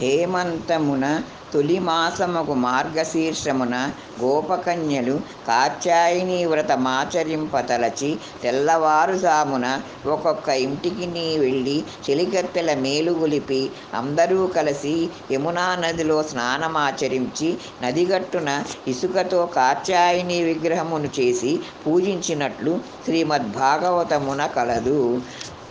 హేమంతమున తొలి మాసముకు మార్గశీర్షమున గోపకన్యలు కాత్యాయనీ వ్రతమాచరింపతలచి తెల్లవారుజామున ఒక్కొక్క ఇంటికిని వెళ్ళి చెలికత్తెల మేలుగులిపి అందరూ కలిసి యమునా నదిలో స్నానమాచరించి నదిగట్టున ఇసుకతో కాత్యాయని విగ్రహమును చేసి పూజించినట్లు శ్రీమద్భాగవతమున కలదు.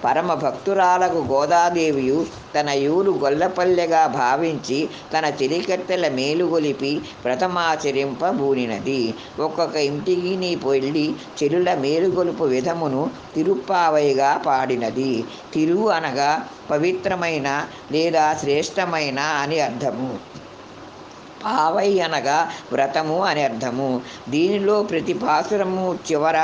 పరమ భక్తురాలకు గోదాదేవియు తన యూరు గొల్లపల్లెగా భావించి తన తిరికత్తెల మేలుగొలిపి వ్రతమాచరింపబూనినది ఒక్కొక్క ఇంటికి నీ పొల్లి చెరుల మేలుగొలుపు విధమును తిరుప్పావైగా పాడినది. తిరు అనగా పవిత్రమైన లేదా శ్రేష్టమైన అని అర్థము. పావై అనగా వ్రతము అని అర్థము. దీనిలో ప్రతి పాసురము చివర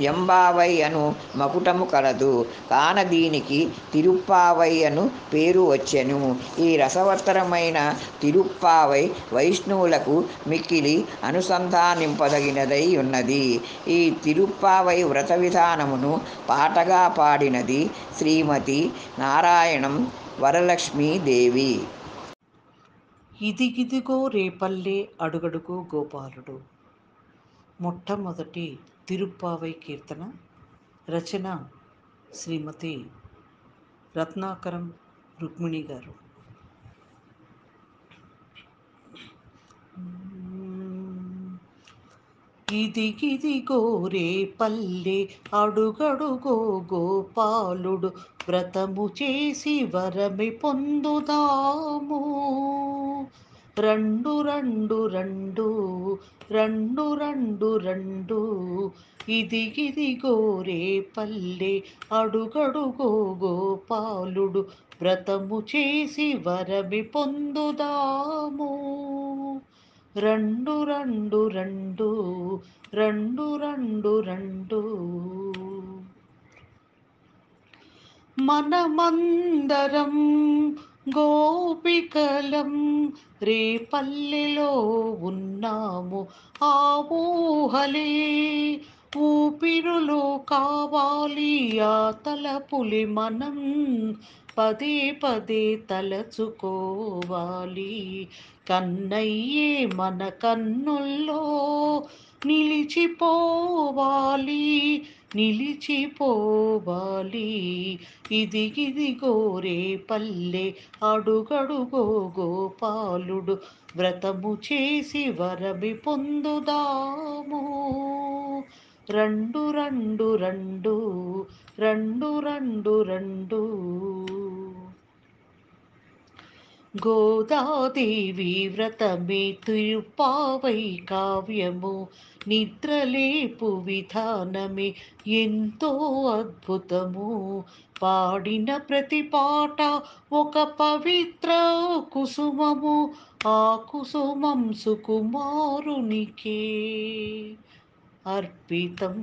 ఎంబావై అను మకుటము కలదు. కాన దీనికి తిరుప్పావై అను పేరు వచ్చెను. ఈ రసవత్తరమైన తిరుప్పావై వైష్ణవులకు మిక్కిలి అనుసంధానింపదగినదై ఉన్నది. ఈ తిరుప్పావై వ్రత విధానమును పాటగా పాడినది శ్రీమతి నారాయణం వరలక్ష్మీదేవి. ఇదిగిదిగో రేపల్లె అడుగడుగు గోపాలుడు. మొట్టమొదటి తిరుప్పావై కీర్తన రచన శ్రీమతి రత్నాకరం రుక్మిణి గారు. ఇదిగిదిగో రేపల్లె అడుగడుగో గోపాలుడు వ్రతము చేసి వరమి పొందుదాము. రెండు రెండు రెండు రెండు రెండు రెండు ఇదిగిదిగో రేపల్లె అడుగడుగో గోపాలుడు వ్రతము చేసి వరమి పొందుదాము. రెండు రెండు రెండు రెండు రెండు రెండు. మనమందరం గోపికలం రేపల్లెలో ఉన్నాము ఆ ఊహలే. ఊపిరులో కావాలి ఆ తలపులి మనం. పదే పదే తలచుకోవాలి. కన్నయ్యే మన కన్నుల్లో నిలిచిపోవాలి నిలిచిపోవాలి. ఇదిగిది గోరే పల్లె అడుగడుగో గోపాలుడు వ్రతము చేసి వరమి పొందుదాము. రెండు రెండు రెండు రెండు రెండు రెండు. గోదాదేవి వ్రతమే తిరుపావై కావ్యము నిద్రలేపు విధానమే ఎంతో అద్భుతము. పాడిన ప్రతి పాట ఒక పవిత్ర కుసుమము ఆ కుసుమం సుకుమారునికే అర్పితం.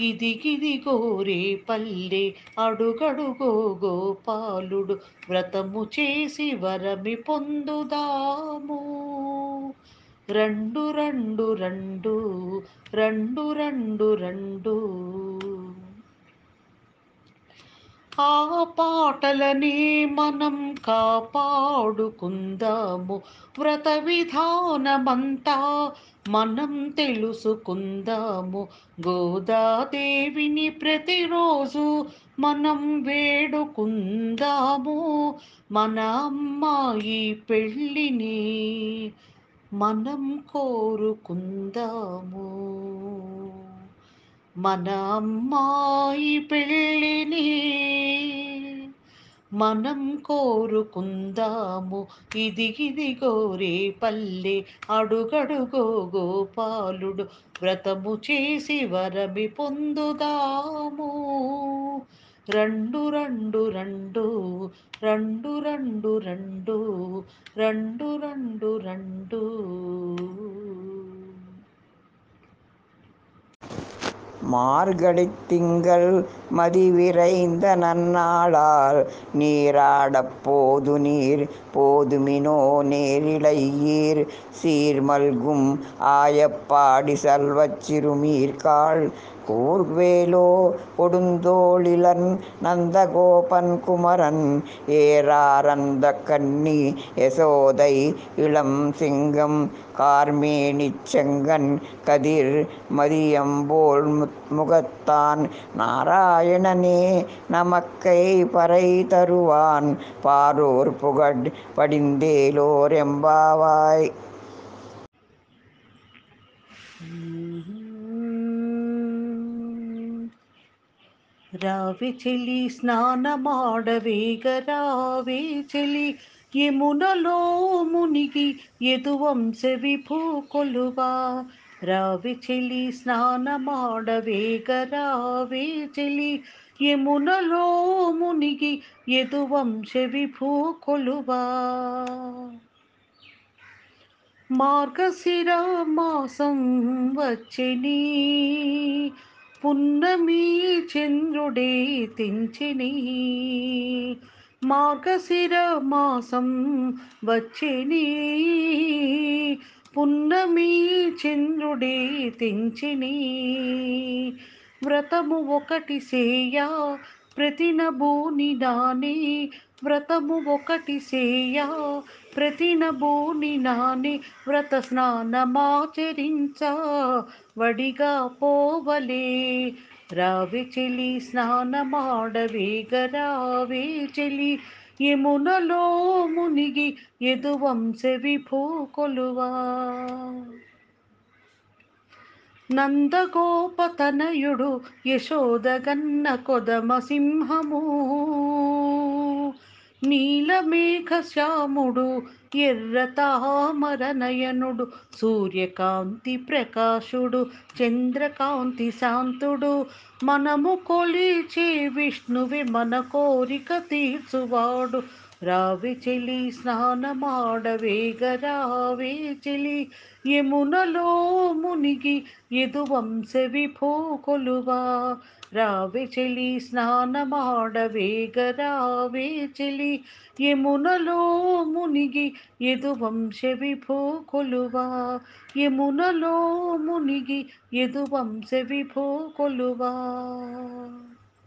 గిది గిది గోరే పల్లె అడుగడుగో గోపాలుడు వ్రతము చేసి వరమి పొందుదాము. రెండు రెండు రెండు రెండు రెండు రెండు. ఆ పాటలనే మనం కాపాడుకుందాము. వ్రత విధానమంతా మనం తెలుసుకుందాము. గోదాదేవిని ప్రతిరోజు మనం వేడుకుందాము. మన అమ్మాయి పెళ్ళిని మనం కోరుకుందాము. మన అమ్మాయి పెళ్ళిని మనం కోరుకుందాము ఇదిగిదిగో రే పల్లె అడుగడుగో గోపాలుడు వ్రతము చేసి వరమి పొందుదాము రెండు రెండు రెండు రెండు రెండు రెండు రెండు రెండు రెండు மார்கழித் திங்கள் மதிவிரைந்த நன்னாளால் நீராடப் போது நீர் போதுமினோ நேரிழையீர். சீர்மல்கும் ஆயப்பாடி சல்வச் சிறுமீர்காள் கூர்வேலோ கொடுந்தோளிலன் நந்தகோபன் குமரன் ஏறாரந்த கண்ணி யசோதை இளம் சிங்கம் கார்மேனிச் செங்கன் கதிர் மதியம்போல் முகத்தான் நாரா நாராயணனே நமக்கை பறை தருவான் பாரோர் புகழ் படிந்தேலோர் எம்பாவாய் రావి చెలి స్నానమాడవేగ రావే చెలి యమునలో మునిగి యదువంశవి భూకొలువా రావి చెలి స్నానమాడవేగ రావే చెలి. యమునలో మునిగి యదువంశవి భూకొలువా మార్గశిర మాసం వచ్చిని. పున్నమి చంద్రుడే తెంచిని. మార్గశిర మాసం వచ్చిని. పున్నమి చంద్రుడే తెంచిని. వ్రతము ఒకటి సేయ ప్రతినబూని నాని వ్రతము ఒకటి సేయ ప్రతినబూని నాని వ్రత స్నానమాచరించ వడిగా పోవలే. రావి చెలి స్నానమాడవేగ రావే చెలి. యమునలో మునిగి యదువంశ విభూ కొలువా. నందగోపతనయుడు యశోదగన్న కొదమ సింహము. నీలమేఘ శ్యాముడు ఎర్ర నయనుడు సూర్యకాంతి ప్రకాశుడు చంద్రకాంతి శాంతుడు. మనము కొలిచే విష్ణువి మన కోరిక తీర్చువాడు. రావి చెలి స్నానమాడవేగ రావే చెలి. యమునలో మునిగి యదువంశ విభో కొలువా. రావి చెలి స్నానమాడవేగ రావే చెలి. యమునలో మునిగి యదువంశ విభో కొలువా యమునలో మునిగి యదువంశ విభో కొలువా